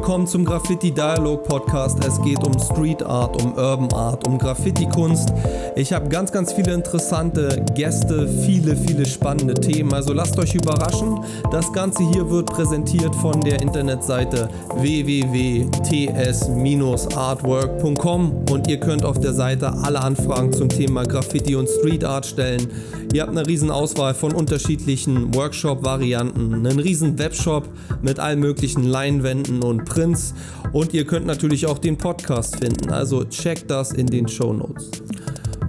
Willkommen zum Graffiti Dialog Podcast. Es geht um Street Art, um Urban Art, um Graffiti-Kunst. Ich habe ganz, ganz viele interessante Gäste, viele, viele spannende Themen. Also lasst euch überraschen. Das Ganze hier wird präsentiert von der Internetseite www.ts-artwork.com und ihr könnt auf der Seite alle Anfragen zum Thema Graffiti und Street Art stellen. Ihr habt eine riesen Auswahl von unterschiedlichen Workshop-Varianten, einen riesen Webshop mit allen möglichen Leinwänden und Prints und ihr könnt natürlich auch den Podcast finden. Also checkt das in den Show Notes.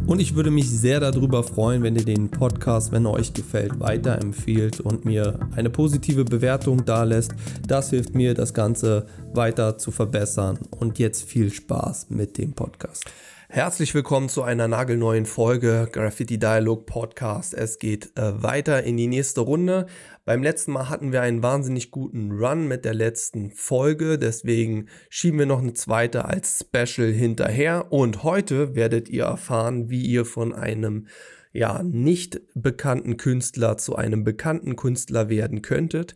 Und ich würde mich sehr darüber freuen, wenn ihr den Podcast, wenn er euch gefällt, weiterempfehlt und mir eine positive Bewertung da lässt. Das hilft mir, das Ganze weiter zu verbessern. Und jetzt viel Spaß mit dem Podcast. Herzlich willkommen zu einer nagelneuen Folge Graffiti Dialog Podcast. Es geht äh, weiter in die nächste Runde. Beim letzten Mal hatten wir einen wahnsinnig guten Run mit der letzten Folge, deswegen schieben wir noch eine zweite als Special hinterher und heute werdet ihr erfahren, wie ihr von einem ja nicht bekannten Künstler zu einem bekannten Künstler werden könntet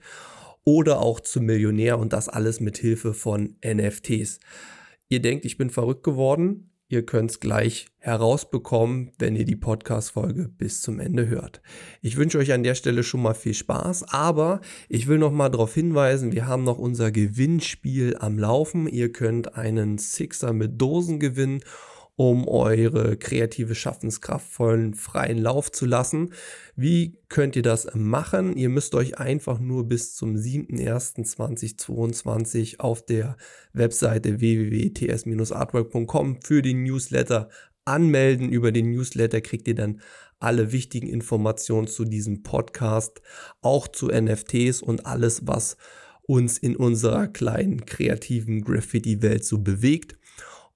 oder auch zum Millionär und das alles mit Hilfe von NFTs. Ihr denkt, ich bin verrückt geworden? Ihr könnt es gleich herausbekommen, wenn ihr die Podcast-Folge bis zum Ende hört. Ich wünsche euch an der Stelle schon mal viel Spaß, aber ich will noch mal darauf hinweisen, wir haben noch unser Gewinnspiel am Laufen. Ihr könnt einen Sixer mit Dosen gewinnen um eure kreative Schaffenskraft vollen freien Lauf zu lassen. Wie könnt ihr das machen? Ihr müsst euch einfach nur bis zum 7.01.2022 auf der Webseite www.ts-artwork.com für den Newsletter anmelden. Über den Newsletter kriegt ihr dann alle wichtigen Informationen zu diesem Podcast, auch zu NFTs und alles, was uns in unserer kleinen kreativen Graffiti-Welt so bewegt.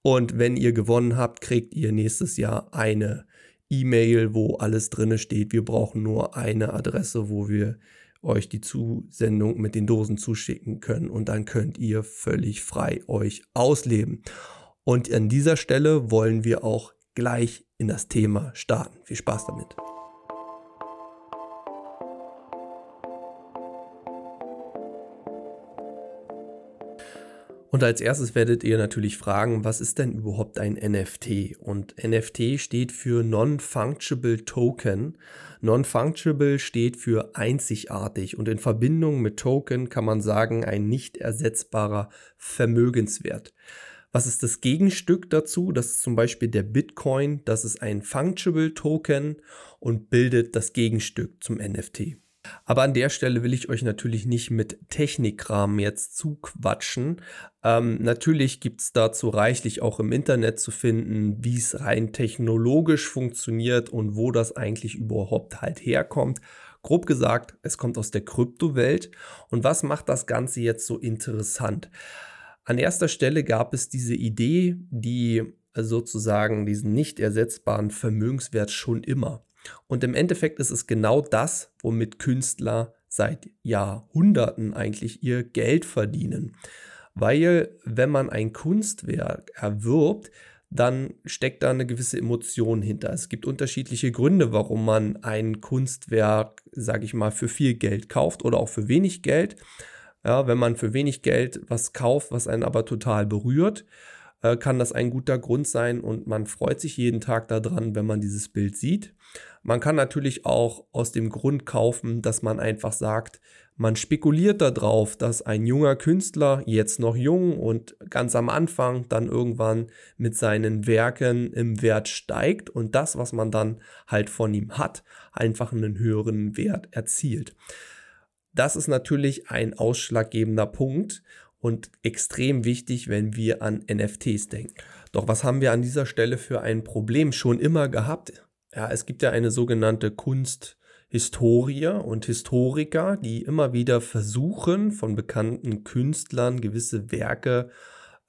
Und wenn ihr gewonnen habt, kriegt ihr nächstes Jahr eine E-Mail, wo alles drin steht. Wir brauchen nur eine Adresse, wo wir euch die Zusendung mit den Dosen zuschicken können und dann könnt ihr völlig frei euch ausleben. Und an dieser Stelle wollen wir auch gleich in das Thema starten. Viel Spaß damit. Und als erstes werdet ihr natürlich fragen, was ist denn überhaupt ein NFT? Und NFT steht für Non-Fungible Token. Non-Fungible steht für einzigartig und in Verbindung mit Token kann man sagen ein nicht ersetzbarer Vermögenswert. Was ist das Gegenstück dazu? Das ist zum Beispiel der Bitcoin. Das ist ein Fungible Token und bildet das Gegenstück zum NFT. Aber an der Stelle will ich euch natürlich nicht mit Technikkram jetzt zuquatschen. Ähm, natürlich gibt es dazu reichlich auch im Internet zu finden, wie es rein technologisch funktioniert und wo das eigentlich überhaupt halt herkommt. Grob gesagt, es kommt aus der Kryptowelt. Und was macht das Ganze jetzt so interessant? An erster Stelle gab es diese Idee, die sozusagen diesen nicht ersetzbaren Vermögenswert schon immer. Und im Endeffekt ist es genau das, womit Künstler seit Jahrhunderten eigentlich ihr Geld verdienen. Weil wenn man ein Kunstwerk erwirbt, dann steckt da eine gewisse Emotion hinter. Es gibt unterschiedliche Gründe, warum man ein Kunstwerk, sage ich mal, für viel Geld kauft oder auch für wenig Geld. Ja, wenn man für wenig Geld was kauft, was einen aber total berührt, äh, kann das ein guter Grund sein und man freut sich jeden Tag daran, wenn man dieses Bild sieht. Man kann natürlich auch aus dem Grund kaufen, dass man einfach sagt, man spekuliert darauf, dass ein junger Künstler, jetzt noch jung und ganz am Anfang, dann irgendwann mit seinen Werken im Wert steigt und das, was man dann halt von ihm hat, einfach einen höheren Wert erzielt. Das ist natürlich ein ausschlaggebender Punkt und extrem wichtig, wenn wir an NFTs denken. Doch was haben wir an dieser Stelle für ein Problem schon immer gehabt? Ja, es gibt ja eine sogenannte Kunsthistorie und Historiker, die immer wieder versuchen, von bekannten Künstlern gewisse Werke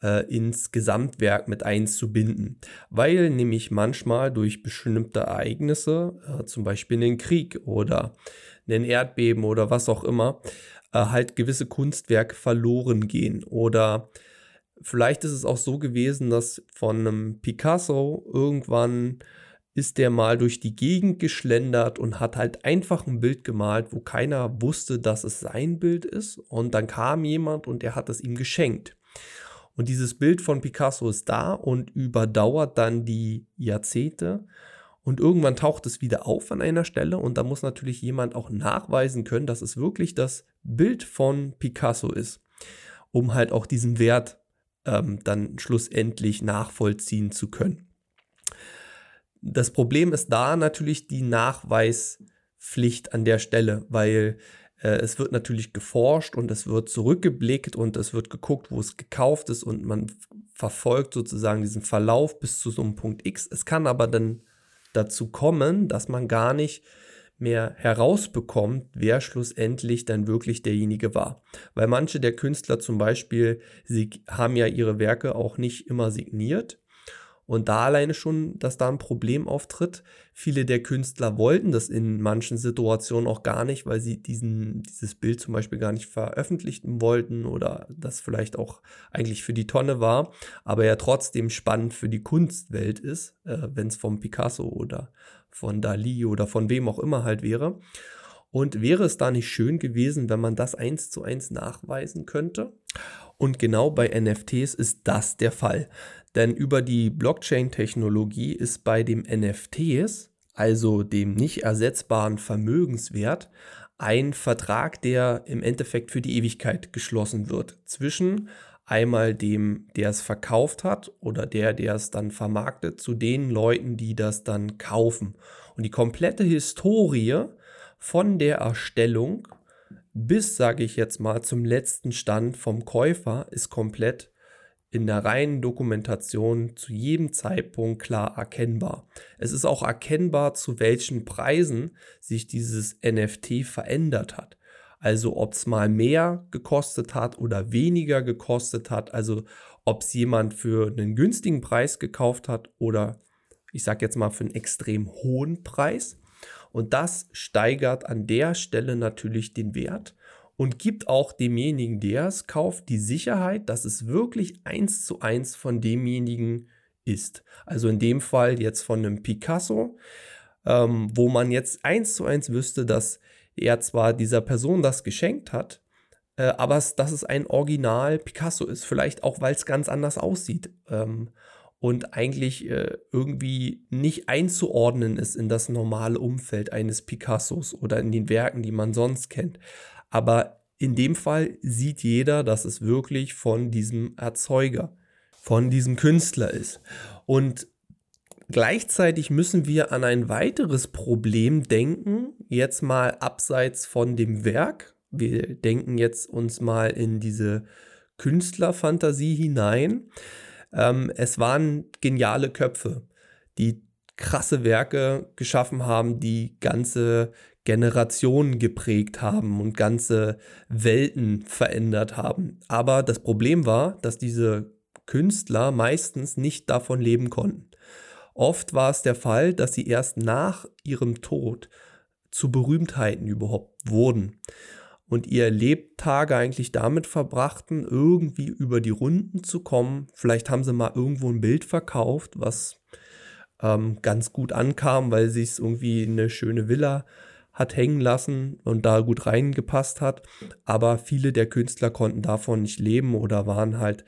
äh, ins Gesamtwerk mit einzubinden, weil nämlich manchmal durch bestimmte Ereignisse, äh, zum Beispiel einen Krieg oder einen Erdbeben oder was auch immer, äh, halt gewisse Kunstwerke verloren gehen. Oder Vielleicht ist es auch so gewesen, dass von einem Picasso irgendwann ist der mal durch die Gegend geschlendert und hat halt einfach ein Bild gemalt, wo keiner wusste, dass es sein Bild ist. Und dann kam jemand und er hat es ihm geschenkt. Und dieses Bild von Picasso ist da und überdauert dann die Jahrzehnte. Und irgendwann taucht es wieder auf an einer Stelle und da muss natürlich jemand auch nachweisen können, dass es wirklich das Bild von Picasso ist, um halt auch diesen Wert ähm, dann schlussendlich nachvollziehen zu können. Das Problem ist da natürlich die Nachweispflicht an der Stelle, weil äh, es wird natürlich geforscht und es wird zurückgeblickt und es wird geguckt, wo es gekauft ist und man verfolgt sozusagen diesen Verlauf bis zu so einem Punkt X. Es kann aber dann dazu kommen, dass man gar nicht mehr herausbekommt, wer schlussendlich dann wirklich derjenige war. Weil manche der Künstler zum Beispiel, sie haben ja ihre Werke auch nicht immer signiert und da alleine schon, dass da ein Problem auftritt. Viele der Künstler wollten das in manchen Situationen auch gar nicht, weil sie diesen, dieses Bild zum Beispiel gar nicht veröffentlichen wollten oder das vielleicht auch eigentlich für die Tonne war, aber ja trotzdem spannend für die Kunstwelt ist, äh, wenn es vom Picasso oder von Dali oder von wem auch immer halt wäre. Und wäre es da nicht schön gewesen, wenn man das eins zu eins nachweisen könnte? Und genau bei NFTs ist das der Fall. Denn über die Blockchain-Technologie ist bei dem NFTs, also dem nicht ersetzbaren Vermögenswert, ein Vertrag, der im Endeffekt für die Ewigkeit geschlossen wird zwischen einmal dem, der es verkauft hat oder der, der es dann vermarktet, zu den Leuten, die das dann kaufen. Und die komplette Historie von der Erstellung bis, sage ich jetzt mal, zum letzten Stand vom Käufer ist komplett in der reinen Dokumentation zu jedem Zeitpunkt klar erkennbar. Es ist auch erkennbar, zu welchen Preisen sich dieses NFT verändert hat. Also ob es mal mehr gekostet hat oder weniger gekostet hat. Also ob es jemand für einen günstigen Preis gekauft hat oder ich sage jetzt mal für einen extrem hohen Preis. Und das steigert an der Stelle natürlich den Wert und gibt auch demjenigen, der es kauft, die Sicherheit, dass es wirklich eins zu eins von demjenigen ist. Also in dem Fall jetzt von einem Picasso, ähm, wo man jetzt eins zu eins wüsste, dass er zwar dieser Person das geschenkt hat, äh, aber es, dass es ein Original Picasso ist. Vielleicht auch, weil es ganz anders aussieht. Ähm, und eigentlich äh, irgendwie nicht einzuordnen ist in das normale Umfeld eines Picassos oder in den Werken, die man sonst kennt. Aber in dem Fall sieht jeder, dass es wirklich von diesem Erzeuger, von diesem Künstler ist. Und gleichzeitig müssen wir an ein weiteres Problem denken, jetzt mal abseits von dem Werk. Wir denken jetzt uns mal in diese Künstlerfantasie hinein. Ähm, es waren geniale Köpfe, die krasse Werke geschaffen haben, die ganze Generationen geprägt haben und ganze Welten verändert haben. Aber das Problem war, dass diese Künstler meistens nicht davon leben konnten. Oft war es der Fall, dass sie erst nach ihrem Tod zu Berühmtheiten überhaupt wurden und ihr Lebtage eigentlich damit verbrachten, irgendwie über die Runden zu kommen. Vielleicht haben sie mal irgendwo ein Bild verkauft, was ähm, ganz gut ankam, weil sie es irgendwie eine schöne Villa hat hängen lassen und da gut reingepasst hat. Aber viele der Künstler konnten davon nicht leben oder waren halt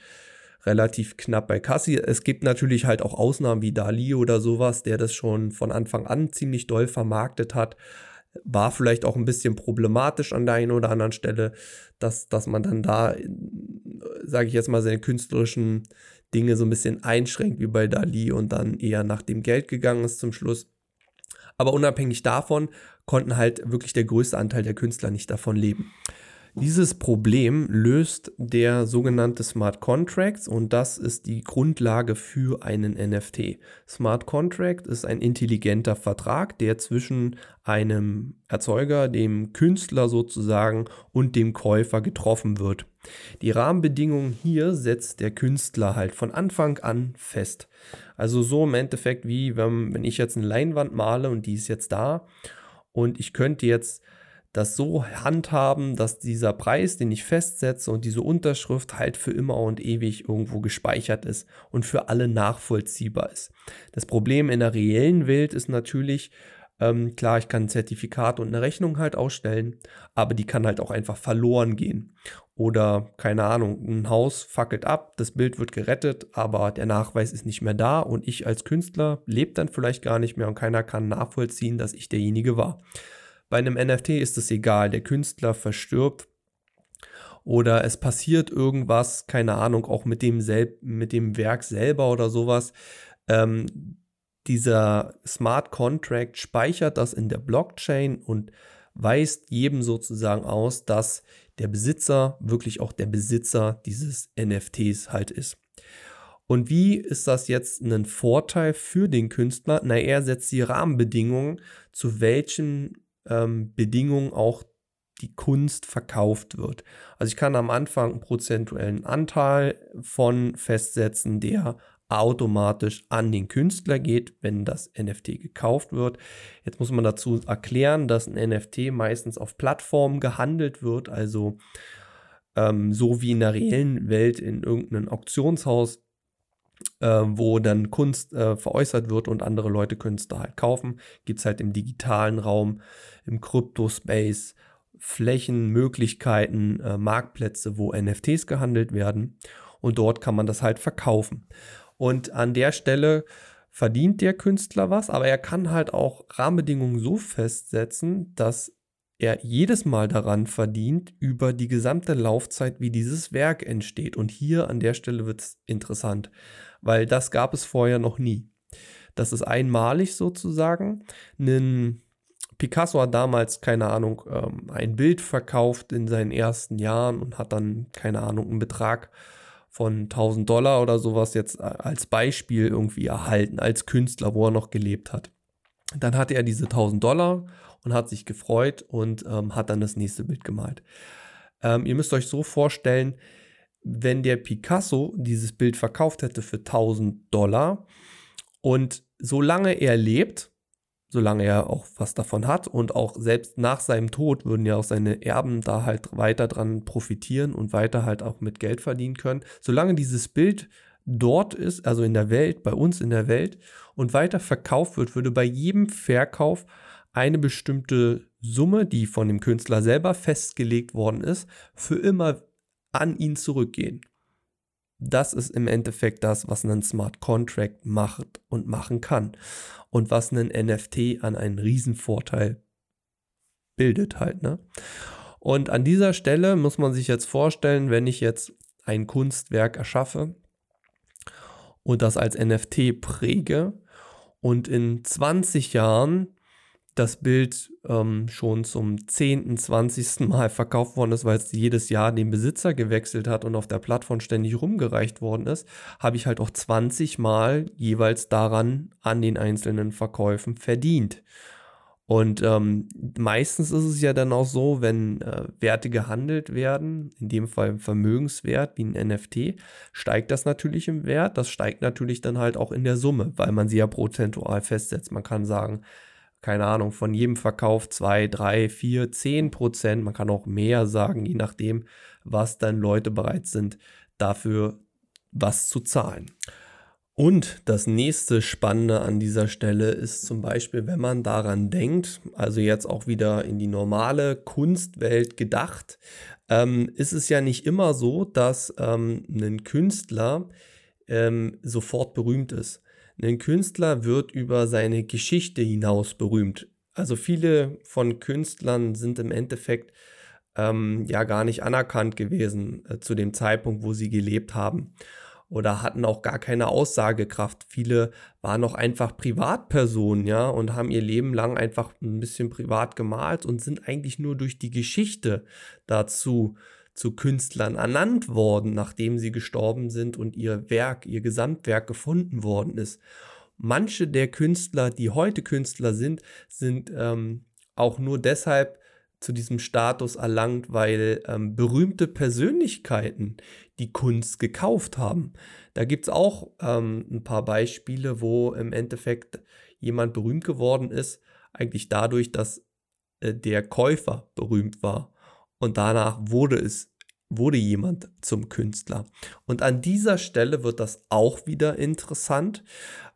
relativ knapp bei Cassi. Es gibt natürlich halt auch Ausnahmen wie Dali oder sowas, der das schon von Anfang an ziemlich doll vermarktet hat. War vielleicht auch ein bisschen problematisch an der einen oder anderen Stelle, dass, dass man dann da, sage ich jetzt mal, seine künstlerischen Dinge so ein bisschen einschränkt wie bei Dali und dann eher nach dem Geld gegangen ist zum Schluss. Aber unabhängig davon konnten halt wirklich der größte Anteil der Künstler nicht davon leben. Dieses Problem löst der sogenannte Smart Contracts und das ist die Grundlage für einen NFT. Smart Contract ist ein intelligenter Vertrag, der zwischen einem Erzeuger, dem Künstler sozusagen und dem Käufer getroffen wird. Die Rahmenbedingungen hier setzt der Künstler halt von Anfang an fest. Also so im Endeffekt wie wenn, wenn ich jetzt eine Leinwand male und die ist jetzt da und ich könnte jetzt das so handhaben, dass dieser Preis, den ich festsetze und diese Unterschrift halt für immer und ewig irgendwo gespeichert ist und für alle nachvollziehbar ist. Das Problem in der reellen Welt ist natürlich, ähm, klar, ich kann ein Zertifikat und eine Rechnung halt ausstellen, aber die kann halt auch einfach verloren gehen. Oder keine Ahnung, ein Haus fackelt ab, das Bild wird gerettet, aber der Nachweis ist nicht mehr da und ich als Künstler lebe dann vielleicht gar nicht mehr und keiner kann nachvollziehen, dass ich derjenige war. Bei einem NFT ist es egal, der Künstler verstirbt oder es passiert irgendwas, keine Ahnung, auch mit dem, Sel mit dem Werk selber oder sowas. Ähm, dieser Smart Contract speichert das in der Blockchain und weist jedem sozusagen aus, dass der Besitzer wirklich auch der Besitzer dieses NFTs halt ist. Und wie ist das jetzt ein Vorteil für den Künstler? Na, er setzt die Rahmenbedingungen, zu welchen ähm, Bedingungen auch die Kunst verkauft wird. Also ich kann am Anfang einen prozentuellen Anteil von festsetzen, der automatisch an den Künstler geht, wenn das NFT gekauft wird. Jetzt muss man dazu erklären, dass ein NFT meistens auf Plattformen gehandelt wird, also ähm, so wie in der reellen Welt in irgendeinem Auktionshaus äh, wo dann Kunst äh, veräußert wird und andere Leute können es da halt kaufen. Gibt es halt im digitalen Raum, im Kryptospace Flächen, Möglichkeiten, äh, Marktplätze, wo NFTs gehandelt werden. Und dort kann man das halt verkaufen. Und an der Stelle verdient der Künstler was, aber er kann halt auch Rahmenbedingungen so festsetzen, dass er jedes Mal daran verdient über die gesamte Laufzeit, wie dieses Werk entsteht. Und hier an der Stelle wird es interessant weil das gab es vorher noch nie. Das ist einmalig sozusagen. Ein Picasso hat damals, keine Ahnung, ähm, ein Bild verkauft in seinen ersten Jahren und hat dann, keine Ahnung, einen Betrag von 1000 Dollar oder sowas jetzt äh, als Beispiel irgendwie erhalten, als Künstler, wo er noch gelebt hat. Dann hatte er diese 1000 Dollar und hat sich gefreut und ähm, hat dann das nächste Bild gemalt. Ähm, ihr müsst euch so vorstellen, wenn der Picasso dieses Bild verkauft hätte für 1000 Dollar und solange er lebt, solange er auch was davon hat und auch selbst nach seinem Tod würden ja auch seine Erben da halt weiter dran profitieren und weiter halt auch mit Geld verdienen können. Solange dieses Bild dort ist, also in der Welt, bei uns in der Welt und weiter verkauft wird, würde bei jedem Verkauf eine bestimmte Summe, die von dem Künstler selber festgelegt worden ist, für immer an ihn zurückgehen. Das ist im Endeffekt das, was ein Smart Contract macht und machen kann. Und was ein NFT an einen Riesenvorteil bildet halt. Ne? Und an dieser Stelle muss man sich jetzt vorstellen, wenn ich jetzt ein Kunstwerk erschaffe und das als NFT präge und in 20 Jahren das Bild ähm, schon zum 10., 20. Mal verkauft worden ist, weil es jedes Jahr den Besitzer gewechselt hat und auf der Plattform ständig rumgereicht worden ist, habe ich halt auch 20 Mal jeweils daran an den einzelnen Verkäufen verdient. Und ähm, meistens ist es ja dann auch so, wenn äh, Werte gehandelt werden, in dem Fall Vermögenswert wie ein NFT, steigt das natürlich im Wert. Das steigt natürlich dann halt auch in der Summe, weil man sie ja prozentual festsetzt. Man kann sagen, keine Ahnung, von jedem Verkauf 2, 3, 4, 10 Prozent, man kann auch mehr sagen, je nachdem, was dann Leute bereit sind, dafür was zu zahlen. Und das nächste Spannende an dieser Stelle ist zum Beispiel, wenn man daran denkt, also jetzt auch wieder in die normale Kunstwelt gedacht, ähm, ist es ja nicht immer so, dass ähm, ein Künstler ähm, sofort berühmt ist. Ein Künstler wird über seine Geschichte hinaus berühmt. Also viele von Künstlern sind im Endeffekt ähm, ja gar nicht anerkannt gewesen äh, zu dem Zeitpunkt, wo sie gelebt haben oder hatten auch gar keine Aussagekraft. Viele waren auch einfach Privatpersonen, ja, und haben ihr Leben lang einfach ein bisschen privat gemalt und sind eigentlich nur durch die Geschichte dazu zu Künstlern ernannt worden, nachdem sie gestorben sind und ihr Werk, ihr Gesamtwerk gefunden worden ist. Manche der Künstler, die heute Künstler sind, sind ähm, auch nur deshalb zu diesem Status erlangt, weil ähm, berühmte Persönlichkeiten die Kunst gekauft haben. Da gibt es auch ähm, ein paar Beispiele, wo im Endeffekt jemand berühmt geworden ist, eigentlich dadurch, dass äh, der Käufer berühmt war und danach wurde es wurde jemand zum Künstler. Und an dieser Stelle wird das auch wieder interessant,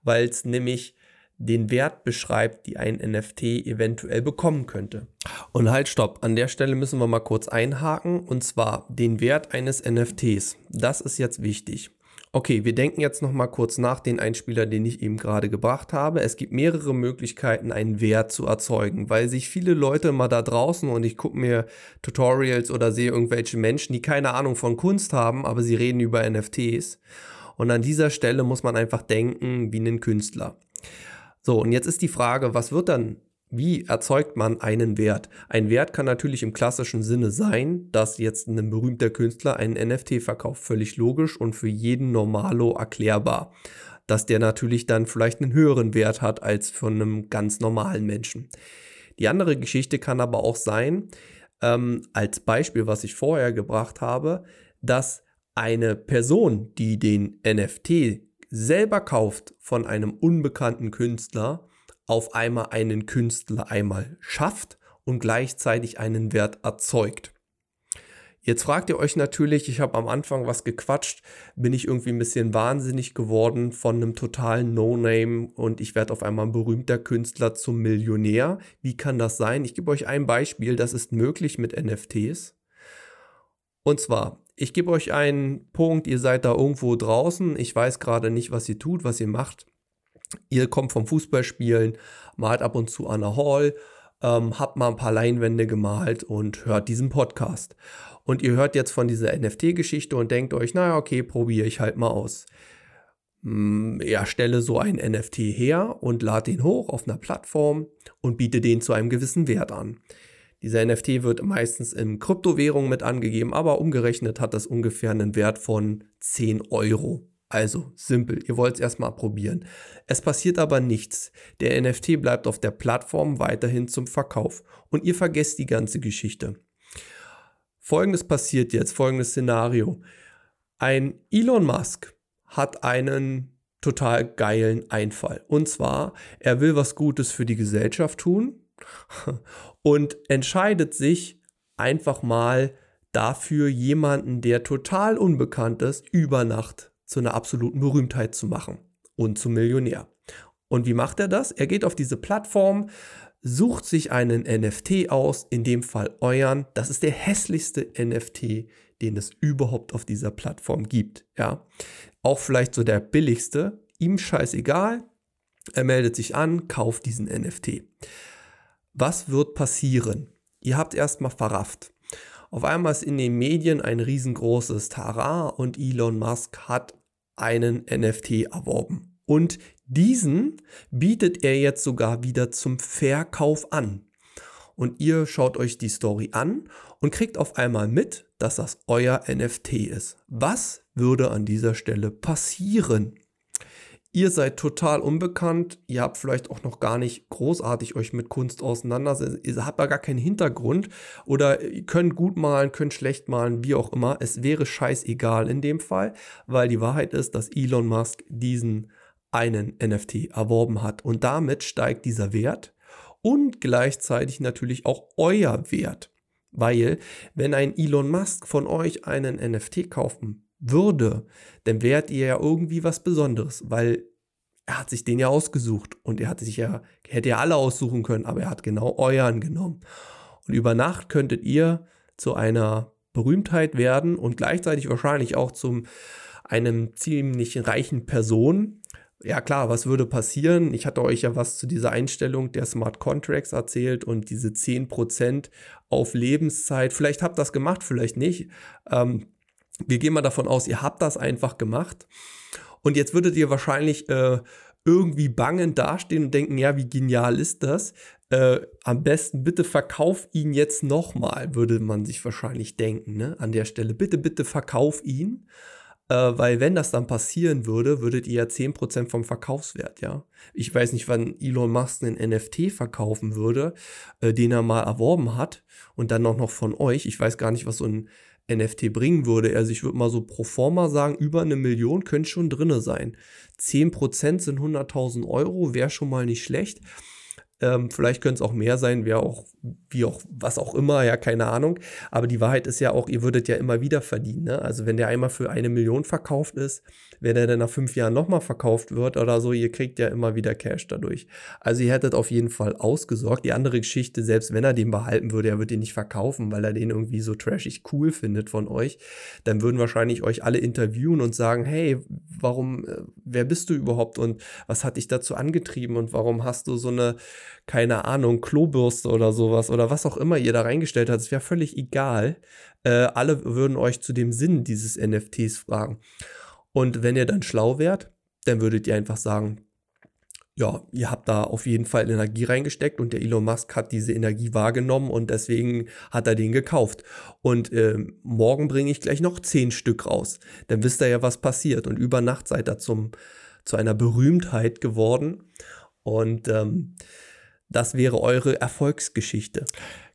weil es nämlich den Wert beschreibt, die ein NFT eventuell bekommen könnte. Und halt, stopp, an der Stelle müssen wir mal kurz einhaken, und zwar den Wert eines NFTs. Das ist jetzt wichtig. Okay, wir denken jetzt noch mal kurz nach den Einspieler, den ich eben gerade gebracht habe. Es gibt mehrere Möglichkeiten, einen Wert zu erzeugen, weil sich viele Leute mal da draußen und ich gucke mir Tutorials oder sehe irgendwelche Menschen, die keine Ahnung von Kunst haben, aber sie reden über NFTs. Und an dieser Stelle muss man einfach denken wie ein Künstler. So, und jetzt ist die Frage, was wird dann wie erzeugt man einen Wert? Ein Wert kann natürlich im klassischen Sinne sein, dass jetzt ein berühmter Künstler einen NFT verkauft. Völlig logisch und für jeden Normalo erklärbar. Dass der natürlich dann vielleicht einen höheren Wert hat als von einem ganz normalen Menschen. Die andere Geschichte kann aber auch sein, ähm, als Beispiel, was ich vorher gebracht habe, dass eine Person, die den NFT selber kauft von einem unbekannten Künstler, auf einmal einen Künstler einmal schafft und gleichzeitig einen Wert erzeugt. Jetzt fragt ihr euch natürlich, ich habe am Anfang was gequatscht, bin ich irgendwie ein bisschen wahnsinnig geworden von einem totalen No-Name und ich werde auf einmal ein berühmter Künstler zum Millionär. Wie kann das sein? Ich gebe euch ein Beispiel, das ist möglich mit NFTs. Und zwar, ich gebe euch einen Punkt, ihr seid da irgendwo draußen, ich weiß gerade nicht, was ihr tut, was ihr macht. Ihr kommt vom Fußballspielen, malt ab und zu an der Hall, ähm, habt mal ein paar Leinwände gemalt und hört diesen Podcast. Und ihr hört jetzt von dieser NFT-Geschichte und denkt euch, naja, okay, probiere ich halt mal aus. Hm, ja, stelle so einen NFT her und lade den hoch auf einer Plattform und biete den zu einem gewissen Wert an. Dieser NFT wird meistens in Kryptowährung mit angegeben, aber umgerechnet hat das ungefähr einen Wert von 10 Euro. Also simpel, ihr wollt es erstmal probieren. Es passiert aber nichts. Der NFT bleibt auf der Plattform weiterhin zum Verkauf und ihr vergesst die ganze Geschichte. Folgendes passiert jetzt, folgendes Szenario. Ein Elon Musk hat einen total geilen Einfall. Und zwar, er will was Gutes für die Gesellschaft tun und entscheidet sich einfach mal dafür, jemanden, der total unbekannt ist, über Nacht zu einer absoluten Berühmtheit zu machen und zum Millionär. Und wie macht er das? Er geht auf diese Plattform, sucht sich einen NFT aus, in dem Fall euren. Das ist der hässlichste NFT, den es überhaupt auf dieser Plattform gibt. Ja, auch vielleicht so der billigste. Ihm scheißegal. Er meldet sich an, kauft diesen NFT. Was wird passieren? Ihr habt erstmal verrafft. Auf einmal ist in den Medien ein riesengroßes Tara und Elon Musk hat einen NFT erworben. Und diesen bietet er jetzt sogar wieder zum Verkauf an. Und ihr schaut euch die Story an und kriegt auf einmal mit, dass das euer NFT ist. Was würde an dieser Stelle passieren? Ihr seid total unbekannt, ihr habt vielleicht auch noch gar nicht großartig euch mit Kunst auseinandersetzen, ihr habt da gar keinen Hintergrund oder ihr könnt gut malen, könnt schlecht malen, wie auch immer. Es wäre scheißegal in dem Fall, weil die Wahrheit ist, dass Elon Musk diesen einen NFT erworben hat und damit steigt dieser Wert und gleichzeitig natürlich auch euer Wert. Weil, wenn ein Elon Musk von euch einen NFT kaufen würde, dann wärt ihr ja irgendwie was Besonderes, weil er hat sich den ja ausgesucht und er hat sich ja, hätte ja alle aussuchen können, aber er hat genau euren genommen. Und über Nacht könntet ihr zu einer Berühmtheit werden und gleichzeitig wahrscheinlich auch zum einem ziemlich reichen Person. Ja klar, was würde passieren? Ich hatte euch ja was zu dieser Einstellung der Smart Contracts erzählt und diese 10% auf Lebenszeit. Vielleicht habt ihr das gemacht, vielleicht nicht. Ähm, wir gehen mal davon aus, ihr habt das einfach gemacht. Und jetzt würdet ihr wahrscheinlich äh, irgendwie bangend dastehen und denken, ja, wie genial ist das? Äh, am besten bitte verkauf ihn jetzt nochmal, würde man sich wahrscheinlich denken, ne? An der Stelle. Bitte, bitte verkauf ihn. Äh, weil wenn das dann passieren würde, würdet ihr ja 10% vom Verkaufswert, ja. Ich weiß nicht, wann Elon Musk einen NFT verkaufen würde, äh, den er mal erworben hat und dann auch noch von euch. Ich weiß gar nicht, was so ein NFT bringen würde. Also ich würde mal so pro forma sagen, über eine Million könnte schon drinne sein. 10% sind 100.000 Euro, wäre schon mal nicht schlecht. Ähm, vielleicht können es auch mehr sein, wer auch, wie auch, was auch immer, ja, keine Ahnung. Aber die Wahrheit ist ja auch, ihr würdet ja immer wieder verdienen. Ne? Also wenn der einmal für eine Million verkauft ist, wenn er dann nach fünf Jahren nochmal verkauft wird oder so, ihr kriegt ja immer wieder Cash dadurch. Also ihr hättet auf jeden Fall ausgesorgt. Die andere Geschichte, selbst wenn er den behalten würde, er wird den nicht verkaufen, weil er den irgendwie so trashig cool findet von euch, dann würden wahrscheinlich euch alle interviewen und sagen, hey, warum, äh, wer bist du überhaupt und was hat dich dazu angetrieben und warum hast du so eine keine Ahnung, Klobürste oder sowas oder was auch immer ihr da reingestellt habt, es wäre völlig egal. Äh, alle würden euch zu dem Sinn dieses NFTs fragen. Und wenn ihr dann schlau wärt, dann würdet ihr einfach sagen, ja, ihr habt da auf jeden Fall Energie reingesteckt und der Elon Musk hat diese Energie wahrgenommen und deswegen hat er den gekauft. Und äh, morgen bringe ich gleich noch zehn Stück raus. Dann wisst ihr ja, was passiert. Und über Nacht seid ihr zum, zu einer Berühmtheit geworden. Und ähm, das wäre eure Erfolgsgeschichte.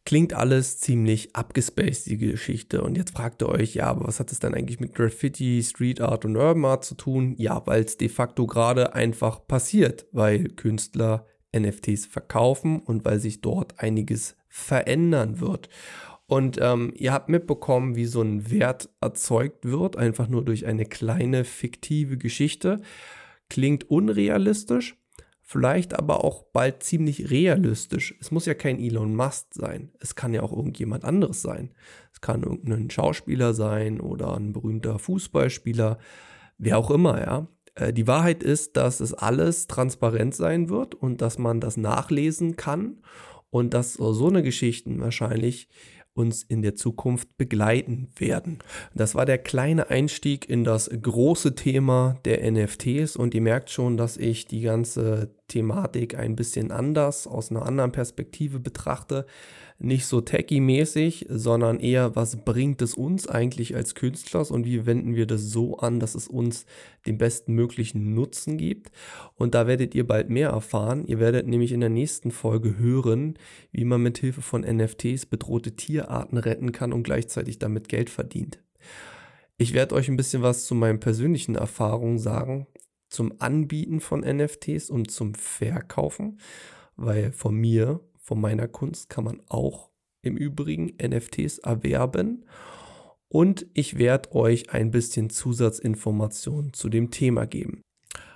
Klingt alles ziemlich abgespaced, die Geschichte. Und jetzt fragt ihr euch, ja, aber was hat es dann eigentlich mit Graffiti, Street Art und Urban Art zu tun? Ja, weil es de facto gerade einfach passiert, weil Künstler NFTs verkaufen und weil sich dort einiges verändern wird. Und ähm, ihr habt mitbekommen, wie so ein Wert erzeugt wird, einfach nur durch eine kleine fiktive Geschichte. Klingt unrealistisch, vielleicht aber auch bald ziemlich realistisch. Es muss ja kein Elon Musk sein. Es kann ja auch irgendjemand anderes sein. Es kann irgendein Schauspieler sein oder ein berühmter Fußballspieler, wer auch immer, ja. Äh, die Wahrheit ist, dass es alles transparent sein wird und dass man das nachlesen kann und dass so eine Geschichten wahrscheinlich uns in der Zukunft begleiten werden. Das war der kleine Einstieg in das große Thema der NFTs und ihr merkt schon, dass ich die ganze Thematik ein bisschen anders, aus einer anderen Perspektive betrachte. Nicht so techie-mäßig, sondern eher, was bringt es uns eigentlich als Künstlers und wie wenden wir das so an, dass es uns den besten möglichen Nutzen gibt. Und da werdet ihr bald mehr erfahren. Ihr werdet nämlich in der nächsten Folge hören, wie man mit Hilfe von NFTs bedrohte Tierarten retten kann und gleichzeitig damit Geld verdient. Ich werde euch ein bisschen was zu meinen persönlichen Erfahrungen sagen, zum Anbieten von NFTs und zum Verkaufen, weil von mir, von meiner Kunst kann man auch im Übrigen NFTs erwerben. Und ich werde euch ein bisschen Zusatzinformationen zu dem Thema geben.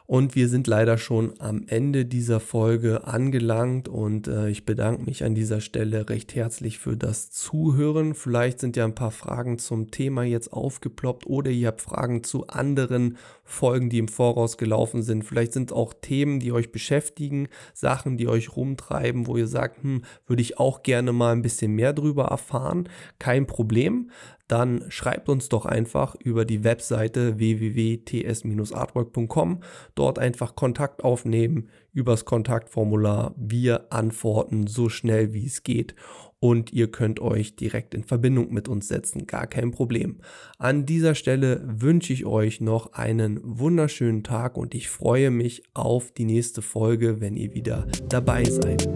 Und wir sind leider schon am Ende dieser Folge angelangt und äh, ich bedanke mich an dieser Stelle recht herzlich für das Zuhören. Vielleicht sind ja ein paar Fragen zum Thema jetzt aufgeploppt oder ihr habt Fragen zu anderen Folgen, die im Voraus gelaufen sind. Vielleicht sind es auch Themen, die euch beschäftigen, Sachen, die euch rumtreiben, wo ihr sagt, hm, würde ich auch gerne mal ein bisschen mehr drüber erfahren. Kein Problem dann schreibt uns doch einfach über die Webseite www.ts-artwork.com. Dort einfach Kontakt aufnehmen übers Kontaktformular. Wir antworten so schnell wie es geht und ihr könnt euch direkt in Verbindung mit uns setzen. Gar kein Problem. An dieser Stelle wünsche ich euch noch einen wunderschönen Tag und ich freue mich auf die nächste Folge, wenn ihr wieder dabei seid.